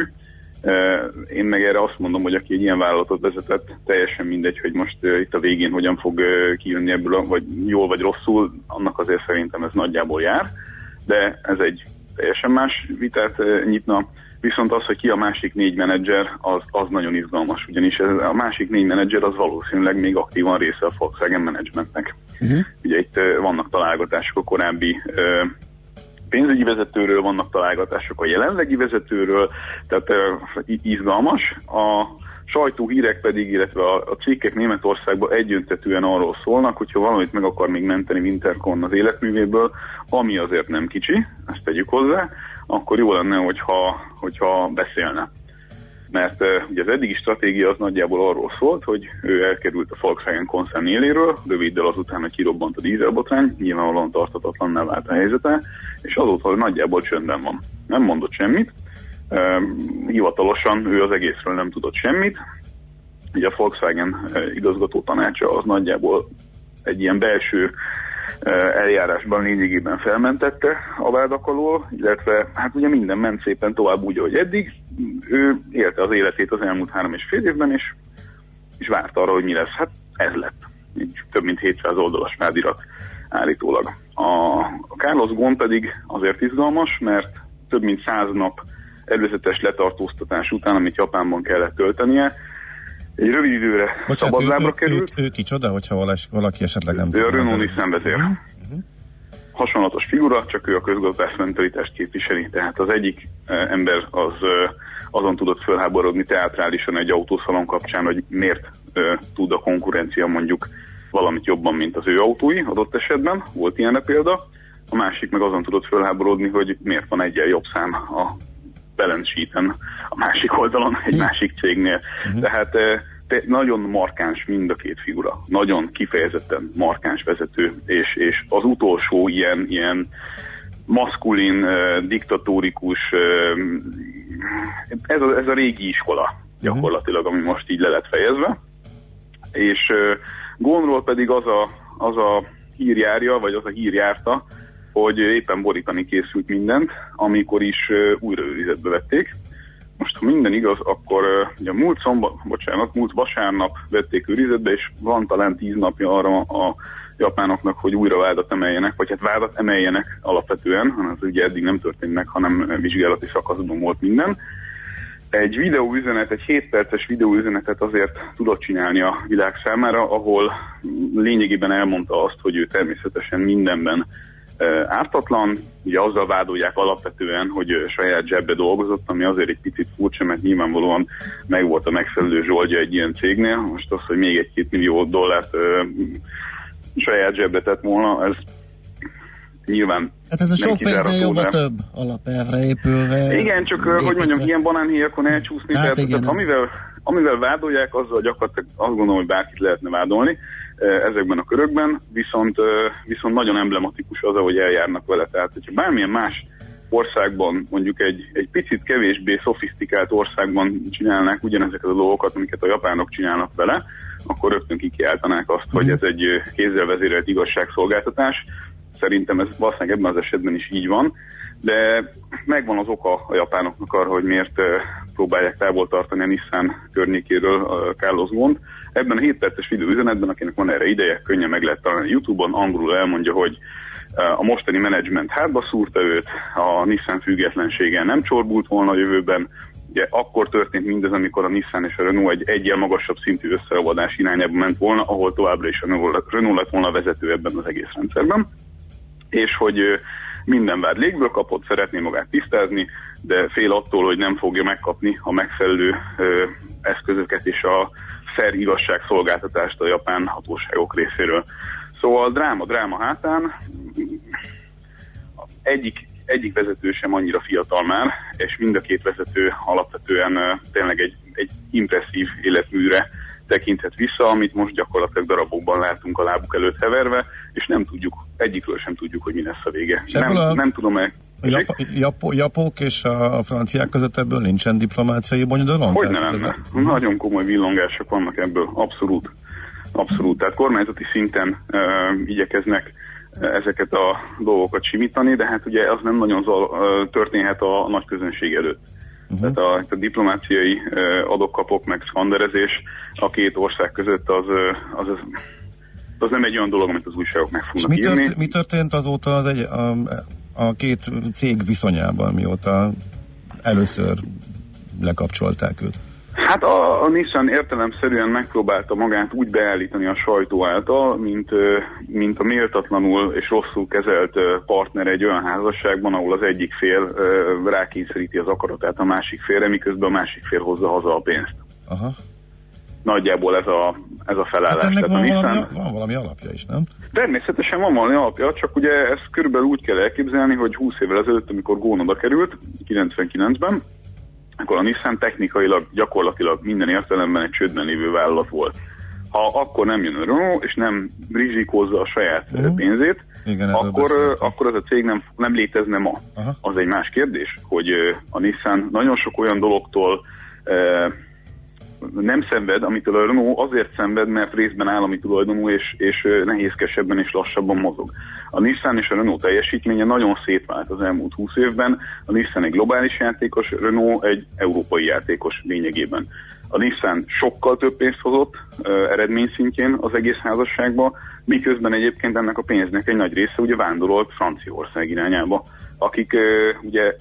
Én meg erre azt mondom, hogy aki egy ilyen vállalatot vezetett, teljesen mindegy, hogy most itt a végén hogyan fog kijönni ebből, a- vagy jól vagy rosszul, annak azért szerintem ez nagyjából jár, de ez egy teljesen más vitát nyitna. Viszont az, hogy ki a másik négy menedzser, az, az nagyon izgalmas, ugyanis ez, a másik négy menedzser az valószínűleg még aktívan része a Volkswagen managementnek. Uh-huh. Ugye itt vannak találgatások a korábbi pénzügyi vezetőről, vannak találgatások a jelenlegi vezetőről, tehát izgalmas. A sajtóhírek pedig, illetve a, a cikkek Németországban egyöntetően arról szólnak, hogyha valamit meg akar még menteni Winterkorn az életművéből, ami azért nem kicsi, ezt tegyük hozzá, akkor jó lenne, hogyha, hogyha beszélne. Mert ugye az eddigi stratégia az nagyjából arról szólt, hogy ő elkerült a Volkswagen koncern éléről, röviddel azután, hogy kirobbant a dízelbotrány, nyilvánvalóan tartatatlanná vált a helyzete, és azóta nagyjából csöndben van. Nem mondott semmit, hivatalosan ő az egészről nem tudott semmit. Ugye a Volkswagen igazgató tanácsa az nagyjából egy ilyen belső eljárásban lényegében felmentette a vádak alól, illetve hát ugye minden ment szépen tovább úgy, ahogy eddig. Ő élte az életét az elmúlt három és fél évben, és, és várta arra, hogy mi lesz. Hát ez lett. Így több mint 700 oldalas vádirat állítólag. A, Carlos Ghosn pedig azért izgalmas, mert több mint 100 nap előzetes letartóztatás után, amit Japánban kellett töltenie, egy rövid időre szabadlábra ő, került. ő, ő, ő kicsoda, hogyha valaki, valaki esetleg nem Ő a Renault Nissan vezér. Hasonlatos figura, csak ő a közgazdász mentalitást képviseli. Tehát az egyik eh, ember az eh, azon tudott fölháborodni teátrálisan egy autószalon kapcsán, hogy miért eh, tud a konkurencia mondjuk valamit jobban, mint az ő autói adott esetben. Volt ilyenre példa. A másik meg azon tudott fölháborodni, hogy miért van egyen jobb szám a balance sheeten a másik oldalon, egy másik cégnél. Tehát eh, te, nagyon markáns mind a két figura. Nagyon kifejezetten markáns vezető, és, és az utolsó ilyen, ilyen maszkulin, eh, diktatórikus, eh, ez, a, ez a régi iskola gyakorlatilag, ami most így le lett fejezve. És Gónról pedig az a, az a hír járja, vagy az a hír járta, hogy éppen borítani készült mindent, amikor is újra őrizetbe vették. Most, ha minden igaz, akkor ugye múlt szombat, bocsánat, múlt vasárnap vették őrizetbe, és van talán tíz napja arra a japánoknak, hogy újra vádat emeljenek, vagy hát vádat emeljenek alapvetően, hanem az ugye eddig nem történt meg, hanem vizsgálati szakaszban volt minden. Egy videóüzenet, egy 7 perces videóüzenetet azért tudott csinálni a világ számára, ahol lényegében elmondta azt, hogy ő természetesen mindenben ártatlan, ugye azzal vádolják alapvetően, hogy saját zsebbe dolgozott, ami azért egy picit furcsa, mert nyilvánvalóan meg volt a megfelelő zsoldja egy ilyen cégnél. Most az, hogy még egy-két millió dollárt ö, saját zsebbe tett volna, ez nyilván Hát ez a sok pénznél jobb a több alapelvre épülve. igen, csak ö, hogy mondjam, építve. ilyen banánhéjakon elcsúszni, Hát tehát, igen, tehát amivel, amivel vádolják, azzal gyakorlatilag azt gondolom, hogy bárkit lehetne vádolni ezekben a körökben, viszont, viszont nagyon emblematikus az, ahogy eljárnak vele. Tehát, hogyha bármilyen más országban, mondjuk egy, egy picit kevésbé szofisztikált országban csinálnák ugyanezeket a dolgokat, amiket a japánok csinálnak vele, akkor rögtön kikiáltanák azt, hogy ez egy kézzel vezérelt igazságszolgáltatás. Szerintem ez valószínűleg ebben az esetben is így van, de megvan az oka a japánoknak arra, hogy miért próbálják távol tartani a Nissan környékéről a Carlos Gond. Ebben a 7 perces videóüzenetben, akinek van erre ideje, könnyen meg lehet találni YouTube-on, angolul elmondja, hogy ö, a mostani menedzsment hátba szúrta őt, a Nissan függetlensége nem csorbult volna a jövőben, Ugye akkor történt mindez, amikor a Nissan és a Renault egy egyel magasabb szintű összeolvadás irányába ment volna, ahol továbbra is a Renault lett volna a vezető ebben az egész rendszerben. És hogy minden vád légből kapott, szeretné magát tisztázni, de fél attól, hogy nem fogja megkapni a megfelelő ö, eszközöket és a fair igazságszolgáltatást a japán hatóságok részéről. Szóval dráma, dráma hátán egyik, egyik vezető sem annyira fiatal már, és mind a két vezető alapvetően tényleg egy, egy impresszív életműre tekinthet vissza, amit most gyakorlatilag darabokban látunk a lábuk előtt heverve, és nem tudjuk, egyikről sem tudjuk, hogy mi lesz a vége. És Nem, a- nem tudom-e... A jap, japó, japók és a, a franciák között ebből nincsen diplomáciai bonyodalom? Hogy ne Tehát lenne? ez- Nagyon komoly villongások vannak ebből, abszolút. Abszolút. Tehát kormányzati szinten uh, igyekeznek ezeket a dolgokat simítani, de hát ugye az nem nagyon zal, történhet a, nagy közönség előtt. Uh-huh. Tehát a, a diplomáciai adokkapok, meg szkanderezés a két ország között az, az, az, az nem egy olyan dolog, amit az újságok meg fognak mi, írni. tört, mi történt azóta az egy, a, a két cég viszonyában, mióta először lekapcsolták őt? Hát a, a Nissan értelemszerűen megpróbálta magát úgy beállítani a sajtó által, mint, mint a méltatlanul és rosszul kezelt partner egy olyan házasságban, ahol az egyik fél rákényszeríti az akaratát a másik félre, miközben a másik fél hozza haza a pénzt. Aha. Nagyjából ez a, ez a Hát felállás. ennek Tehát van Nissan, valami, van valami alapja is, nem? Természetesen van valami alapja, csak ugye ezt körülbelül úgy kell elképzelni, hogy 20 évvel ezelőtt, amikor Gón oda került, 99-ben, akkor a Nissan technikailag, gyakorlatilag minden értelemben egy csődben lévő vállalat volt. Ha akkor nem jön a Renault, és nem rizsikózza a saját uh-huh. pénzét, Igen, akkor, akkor ez a cég nem, nem létezne ma. Aha. Az egy más kérdés, hogy a Nissan nagyon sok olyan dologtól nem szenved, amitől a Renault azért szenved, mert részben állami tulajdonú és, és nehézkesebben és lassabban mozog. A Nissan és a Renault teljesítménye nagyon szétvált az elmúlt 20 évben. A Nissan egy globális játékos, Renault egy európai játékos lényegében. A Nissan sokkal több pénzt hozott ö, eredmény szintjén az egész házasságba, miközben egyébként ennek a pénznek egy nagy része ugye vándorolt Franciaország irányába, akik ugye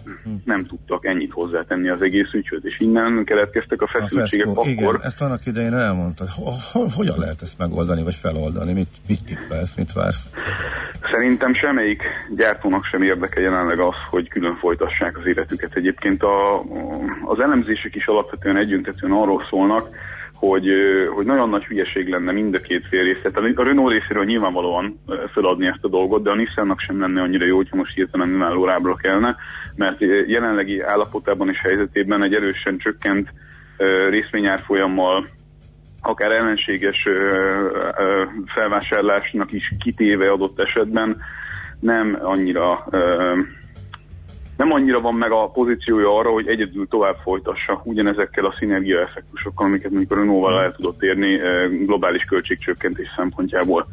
nem tudtak ennyit hozzátenni az egész ügyhöz, és innen keletkeztek a A feszültségek Feszkó, akkor. igen, ezt annak idején elmondtad. Ho- ho- Hogyan lehet ezt megoldani, vagy feloldani? Mit, mit tippelsz, mit vársz? Szerintem semmelyik gyártónak sem érdeke jelenleg az, hogy külön folytassák az életüket. Egyébként a, az elemzések is alapvetően egyöntetően arról szólnak, hogy, hogy nagyon nagy hülyeség lenne mind a két fél részt. Tehát a Renault részéről nyilvánvalóan feladni ezt a dolgot, de a Nissannak sem lenne annyira jó, hogyha most hirtelen önálló rábra kellene, mert jelenlegi állapotában és helyzetében egy erősen csökkent részvényárfolyammal akár ellenséges felvásárlásnak is kitéve adott esetben nem annyira nem annyira van meg a pozíciója arra, hogy egyedül tovább folytassa ugyanezekkel a szinergia effektusokkal, amiket mondjuk a Renault-val el tudott érni ö, globális költségcsökkentés szempontjából.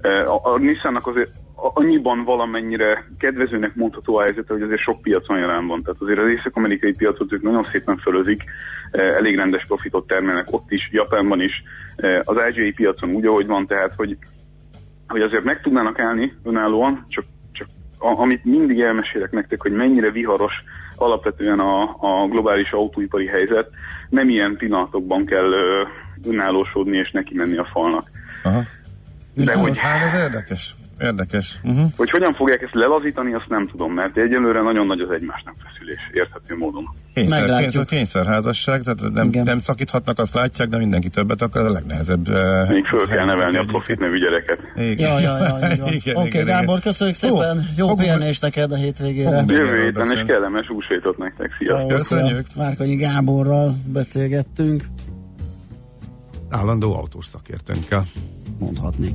Ö, A, a Nissannak azért annyiban valamennyire kedvezőnek mondható a helyzete, hogy azért sok piacon jelen van. Tehát azért az észak-amerikai piacot ők nagyon szépen fölözik, eh, elég rendes profitot termelnek ott is, Japánban is, eh, az ázsiai piacon úgy, ahogy van, tehát hogy, hogy azért meg tudnának állni önállóan, csak a, amit mindig elmesélek nektek, hogy mennyire viharos alapvetően a, a globális autóipari helyzet, nem ilyen pillanatokban kell ö, önállósodni és neki menni a falnak. Aha. De hogy Hát ez érdekes. Érdekes. Uh-huh. Hogy hogyan fogják ezt lelazítani, azt nem tudom, mert egyelőre nagyon nagy az egymásnak feszülés, érthető módon. Kényszer, Meglátjuk. kényszer, kényszerházasság, tehát nem, Igen. nem szakíthatnak, azt látják, de mindenki többet akar, ez a legnehezebb. eh, Még föl kell nevelni a profit nevű gyereket. Igen. Ja, ja, ja, Oké, igen, Gábor, köszönjük szépen. Jó pihenést neked a hétvégére. Jövő héten és kellemes húsvétot nektek. Sziasztok! Köszönjük. Márkonyi Gáborral beszélgettünk, Állandó autós szakértőnkkel. mondhatni.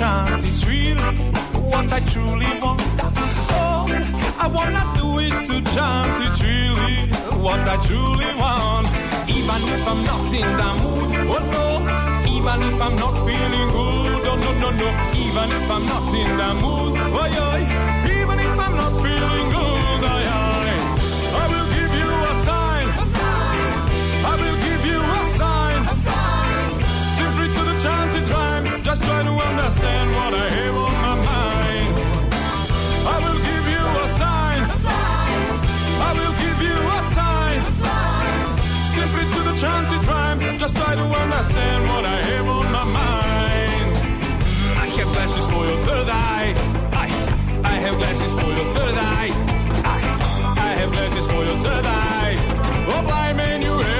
Chant. It's really what I truly want. All I wanna do is to chant. It's really what I truly want. Even if I'm not in the mood, oh no. Even if I'm not feeling good, oh no, no, no. Even if I'm not in the mood, oh yeah. Even if I'm not feeling good, oh yeah. understand what I have on my mind. I have glasses for your third eye. I, I have glasses for your third eye. I, I have glasses for your third eye. Oh, blind man, you have.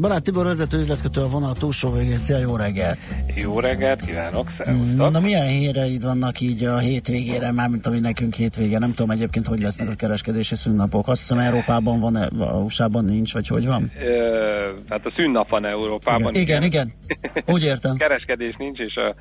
Barát Tibor vezető üzletkötő a vonal túlsó végén. Szia, jó reggelt! Jó reggelt, kívánok, szervusztok! Na milyen híreid vannak így a hétvégére, mármint ami nekünk hétvége? Nem tudom egyébként, hogy lesznek a kereskedési szünnapok. Azt hiszem Európában van, a USA-ban nincs, vagy hogy van? Ö, hát a szünnap van Európában. Igen, igen, úgy értem. Kereskedés nincs, és a,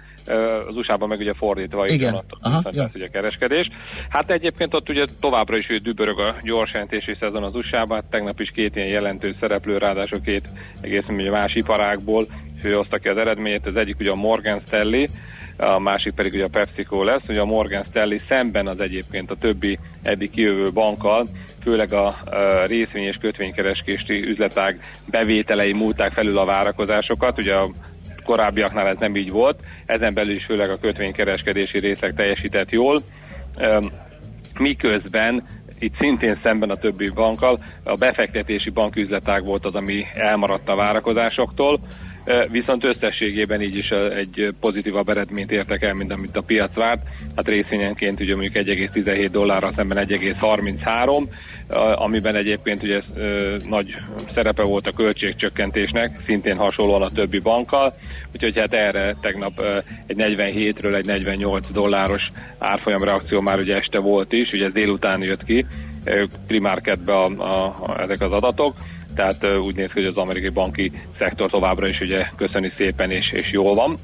az USA-ban meg ugye fordítva Igen. ott Aha, ja. lesz ugye kereskedés. Hát egyébként ott ugye továbbra is dübörög a gyorsjelentési szezon az USA-ban, Hát tegnap is két ilyen jelentős szereplő, ráadásul két egészen ugye más iparágból főhozta ki az eredményét. Az egyik ugye a Morgan Stanley, a másik pedig ugye a PepsiCo lesz. Ugye a Morgan Stanley szemben az egyébként a többi eddig kijövő bankkal, főleg a, a részvény és kötvénykereskési üzletág bevételei múlták felül a várakozásokat. Ugye a korábbiaknál ez nem így volt, ezen belül is főleg a kötvénykereskedési részleg teljesített jól. Miközben itt szintén szemben a többi bankkal, a befektetési banküzletág volt az, ami elmaradt a várakozásoktól, viszont összességében így is egy pozitívabb eredményt értek el, mint amit a piac várt. Hát részvényenként ugye mondjuk 1,17 dollárra szemben 1,33, ö, amiben egyébként ugye nagy szerepe volt a költségcsökkentésnek, szintén hasonlóan a többi bankkal, úgyhogy hát erre tegnap egy 47-ről egy 48 dolláros árfolyam reakció már ugye este volt is, ugye délután jött ki, ö, primárkedbe a, a, a, ezek az adatok, tehát úgy néz ki, hogy az amerikai banki szektor továbbra is ugye köszöni szépen és, és jól van.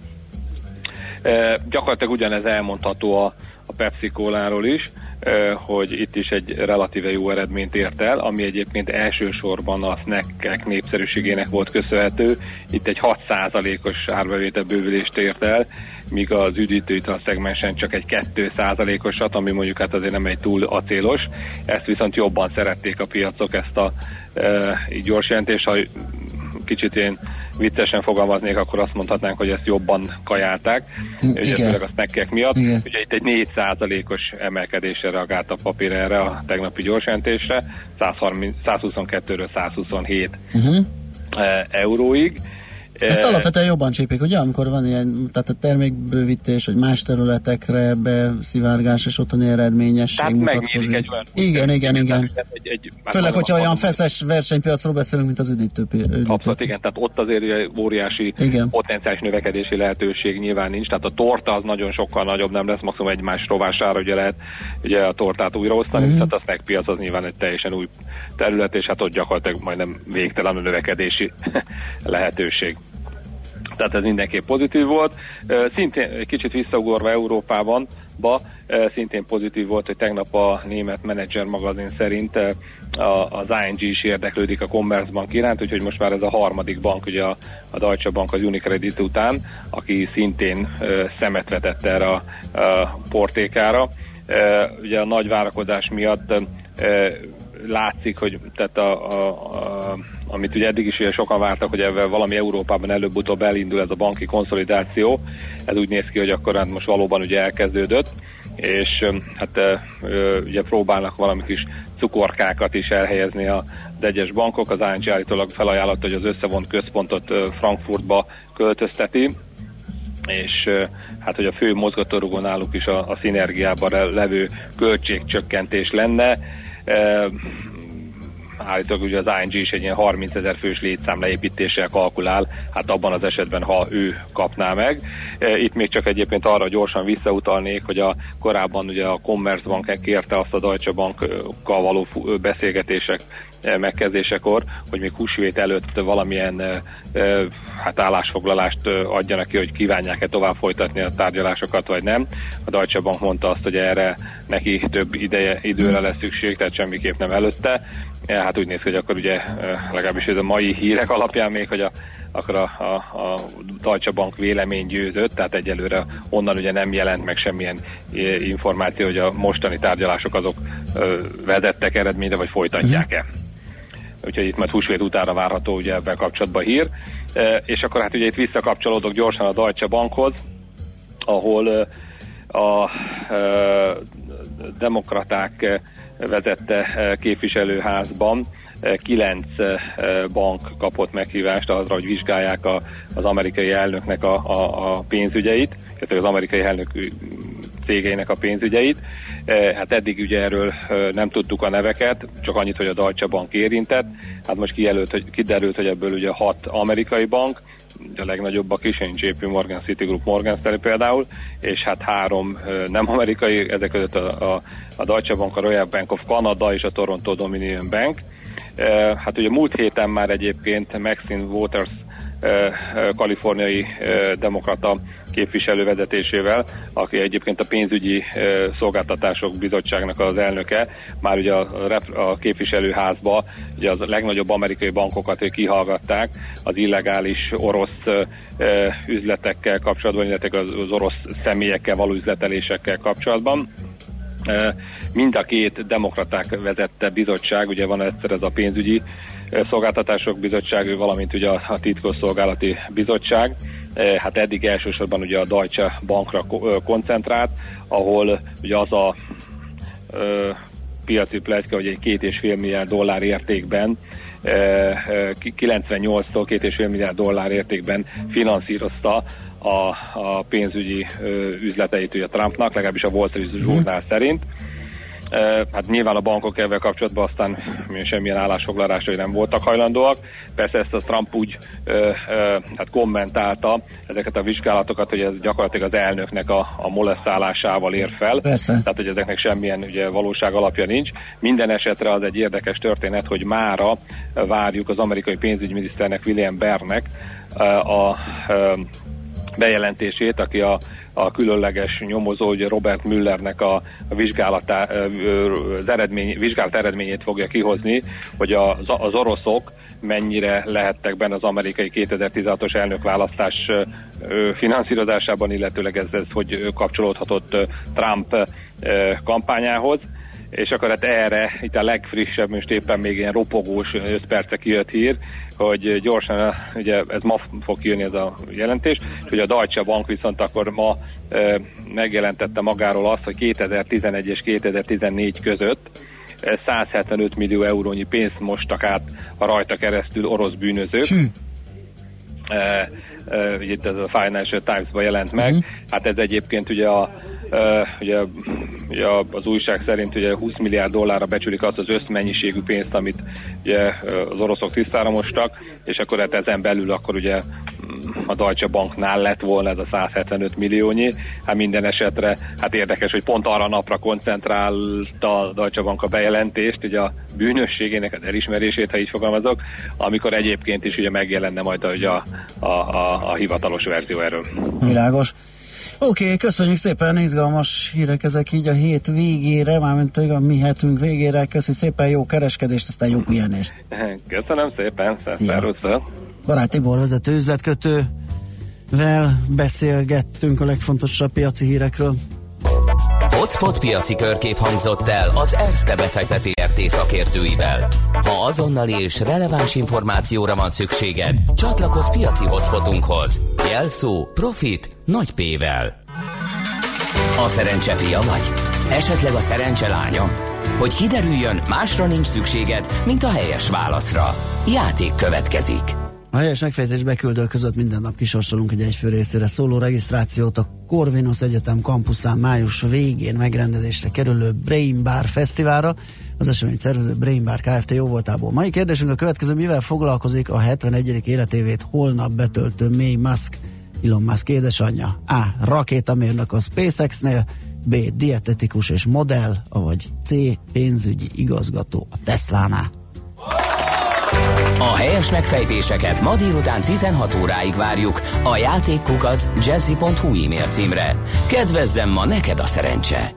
E, gyakorlatilag ugyanez elmondható a, a Pepsi Cola-ról is, hogy itt is egy relatíve jó eredményt ért el, ami egyébként elsősorban a snackek népszerűségének volt köszönhető. Itt egy 6%-os árbevétel bővülést ért el, míg az üdítőital szegmensen csak egy 2%-osat, ami mondjuk hát azért nem egy túl acélos. Ezt viszont jobban szerették a piacok, ezt a e, gyors jelentést, ha kicsit én viccesen fogalmaznék, akkor azt mondhatnánk, hogy ezt jobban kajálták, ugye igen. főleg a snackek miatt. Igen. Ugye itt egy 4%-os emelkedésre reagált a papír erre a tegnapi gyorsjelentésre, 130, 122-ről 127 Uh-huh. euróig. Ezt alapvetően jobban csípik, ugye? Amikor van ilyen, tehát a termékbővítés, vagy más területekre beszivárgás, és otthoni eredményesség Tehát mutatkozik. egy Igen, igen, igen. Egy, egy, Főleg, hogyha olyan feszes versenypiacról beszélünk, mint az üdítő. Abszolút igen, tehát ott azért óriási Igen. potenciális növekedési lehetőség nyilván nincs, tehát a torta az nagyon sokkal nagyobb nem lesz, maximum egymás rovására ugye lehet ugye a tortát újraosztani, mm-hmm. tehát a snack piac az nyilván egy teljesen új terület, és hát ott gyakorlatilag majdnem végtelen a növekedési lehetőség. Tehát ez mindenképp pozitív volt. Szintén kicsit visszaugorva Európában, ba, szintén pozitív volt, hogy tegnap a német menedzser magazin szerint az ING is érdeklődik a Commerzbank iránt, úgyhogy most már ez a harmadik bank, ugye a, Deutsche Bank az Unicredit után, aki szintén szemet vetett erre a, a portékára. Ugye a nagy várakozás miatt látszik, hogy tehát a, a, a, amit ugye eddig is ugye sokan vártak, hogy ebben valami Európában előbb-utóbb elindul ez a banki konszolidáció, ez úgy néz ki, hogy akkor hát most valóban ugye elkezdődött, és hát ugye próbálnak valami kis cukorkákat is elhelyezni a egyes bankok, az ING állítólag felajánlotta, hogy az összevont központot Frankfurtba költözteti, és hát, hogy a fő mozgatórugó náluk is a, a szinergiában le- levő költségcsökkentés lenne. Állítólag ugye az ING is egy ilyen 30 ezer fős létszám leépítéssel kalkulál, hát abban az esetben, ha ő kapná meg. Itt még csak egyébként arra gyorsan visszautalnék, hogy a korábban ugye a Commerzbank kérte azt a Deutsche Bankkal való beszélgetések megkezdésekor, hogy még húsvét előtt valamilyen hát állásfoglalást adjanak ki, hogy kívánják-e tovább folytatni a tárgyalásokat, vagy nem. A Deutsche Bank mondta azt, hogy erre neki több ideje, időre lesz szükség, tehát semmiképp nem előtte. E, Hát úgy néz ki, hogy akkor ugye legalábbis ez a mai hírek alapján még, hogy a, akkor a, a, a Deutsche Bank vélemény győzött, tehát egyelőre onnan ugye nem jelent meg semmilyen információ, hogy a mostani tárgyalások azok vezettek eredményre, vagy folytatják-e. Úgyhogy itt majd húsvét utára várható ugye ebben kapcsolatban hír. E, És akkor hát ugye itt visszakapcsolódok gyorsan a Deutsche Bankhoz, ahol ö, a ö, demokraták vezette képviselőházban kilenc bank kapott meghívást arra, hogy vizsgálják a, az amerikai elnöknek a, a, a pénzügyeit, illetve az amerikai elnök cégeinek a pénzügyeit. Eh, Hát eddig ugye erről eh, nem tudtuk a neveket, csak annyit, hogy a Deutsche Bank érintett. Hát most kijelölt, hogy, kiderült, hogy ebből ugye hat amerikai bank, a legnagyobbak is, én JP Morgan, Citigroup, Morgan Stanley például, és hát három eh, nem amerikai, ezek között a, a, a Deutsche Bank, a Royal Bank of Canada és a Toronto Dominion Bank. Hát ugye múlt héten már egyébként Maxine Waters kaliforniai eh, demokrata képviselő vezetésével, aki egyébként a pénzügyi eh, szolgáltatások bizottságnak az elnöke, már ugye a, rep- a képviselőházba ugye az legnagyobb amerikai bankokat ők kihallgatták az illegális orosz eh, eh, üzletekkel kapcsolatban, illetve az, az orosz személyekkel való üzletelésekkel kapcsolatban. Eh, Mind a két demokraták vezette bizottság, ugye van egyszer ez a pénzügyi eh, szolgáltatások bizottság, valamint ugye a titkosszolgálati bizottság. Eh, Hát eddig elsősorban ugye a Deutsche Bankra ö, koncentrált, ahol ugye az a ö, piaci pletyka, hogy egy két és fél milliárd dollár értékben eh, eh, ki- 98-tól két és fél milliárd dollár értékben finanszírozta a, a pénzügyi üzleteit ugye Trumpnak, legalábbis a Wall Street Journal szerint. Hát nyilván a bankok ebben kapcsolatban aztán semmilyen állásfoglalásai nem voltak hajlandóak. Persze ezt a Trump úgy hát kommentálta ezeket a vizsgálatokat, hogy ez gyakorlatilag az elnöknek a, a molesztálásával ér fel. Persze. Tehát, hogy ezeknek semmilyen ugye, valóság alapja nincs. Minden esetre az egy érdekes történet, hogy mára várjuk az amerikai pénzügyminiszternek, William Bernek a eh, bejelentését, aki a a különleges nyomozó, ugye Robert Müllernek a, a az eredmény, vizsgálat eredményét fogja kihozni, hogy az, az oroszok mennyire lehettek benne az amerikai 2016-os elnökválasztás finanszírozásában, illetőleg ez, ez hogy kapcsolódhatott Trump kampányához. És akkor hát erre itt a legfrissebb, most éppen még ilyen ropogós 5 perce kijött hír, hogy gyorsan, ugye ez ma fog kijönni ez a jelentés, és hogy a Deutsche Bank viszont akkor ma e, megjelentette magáról azt, hogy 2011 és 2014 között e, 175 millió eurónyi pénzt mostak át a rajta keresztül orosz bűnözők. Csű. E, e, ugye itt ez a Financial Times-ban jelent meg. Uh-huh. Hát ez egyébként ugye a Uh, ugye, ugye az újság szerint ugye 20 milliárd dollárra becsülik azt az összmennyiségű pénzt, amit ugye az oroszok tisztára mostak, és akkor hát ezen belül akkor ugye a Deutsche Banknál lett volna ez a 175 milliónyi. Hát minden esetre, hát érdekes, hogy pont arra a napra koncentrálta a Deutsche Bank a bejelentést, ugye a bűnösségének az elismerését, ha így fogalmazok, amikor egyébként is ugye megjelenne majd ugye a, a, a, a hivatalos verzió erről. Világos. Oké, okay, köszönjük szépen, izgalmas hírek ezek így a hét végére, mármint a mi hetünk végére. Köszi szépen, jó kereskedést, aztán jó pihenést. Köszönöm szépen, Szia. szervusz! Barát Tibor vezető üzletkötővel beszélgettünk a legfontosabb piaci hírekről. Hotspot piaci körkép hangzott el az ESZTE befektető RT szakértőivel. Ha azonnali és releváns információra van szükséged, csatlakozz piaci hotspotunkhoz. Jelszó Profit nagy P-vel. A szerencse fia vagy? Esetleg a szerencse lánya? Hogy kiderüljön, másra nincs szükséged, mint a helyes válaszra. Játék következik. A helyes megfejtés beküldő között minden nap kisorsolunk egy egyfő részére szóló regisztrációt a Corvinus Egyetem kampuszán május végén megrendezésre kerülő Brain Bar Fesztiválra. Az esemény szervező Brain Bar Kft. jó voltából. Mai kérdésünk a következő, mivel foglalkozik a 71. életévét holnap betöltő May Musk, Elon Musk édesanyja? A. Rakétamérnök a SpaceX-nél, B. Dietetikus és modell, vagy C. Pénzügyi igazgató a Teslánál. A helyes megfejtéseket ma délután 16 óráig várjuk a játékkukac jazzy.hu e-mail címre. Kedvezzem ma neked a szerencse!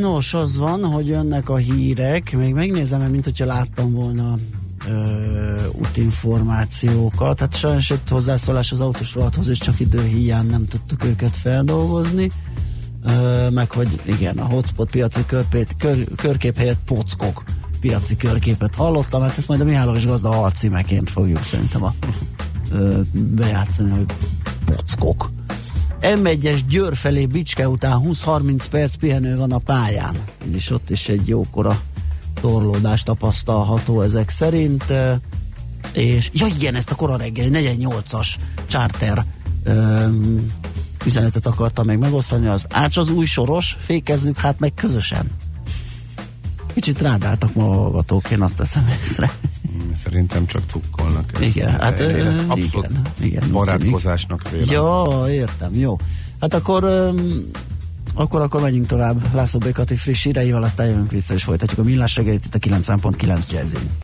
Nos, az van, hogy jönnek a hírek, még megnézem, mert mint hogyha láttam volna ö, útinformációkat. Hát sajnos jött hozzászólás az autós rovathoz, és csak idő hiány nem tudtuk őket feldolgozni. Ö, meg hogy igen, a hotspot piaci körpét, kör, körkép helyett pockok piaci körképet hallottam, hát ezt majd a Mihály és Gazda alcímeként fogjuk szerintem a, ö, bejátszani, hogy pockok. M1-es Győr felé Bicske után 20-30 perc pihenő van a pályán. És ott is egy jókora torlódás tapasztalható ezek szerint. És ja igen, ezt a kora reggeli 48-as charter öm, üzenetet akartam még megosztani, az Ács az új soros, fékezzük hát meg közösen. Kicsit rádáltak ma a hallgatók, én azt teszem észre. Szerintem csak cukkolnak. Ez- Igen, hát én ezt abszolút igen, igen, barátkozásnak vélem. Ja, értem, jó. Hát akkor akkor, akkor menjünk tovább László Békati friss híreivel, aztán jövünk vissza és folytatjuk a millás segélyt itt a 9.9 jazzin.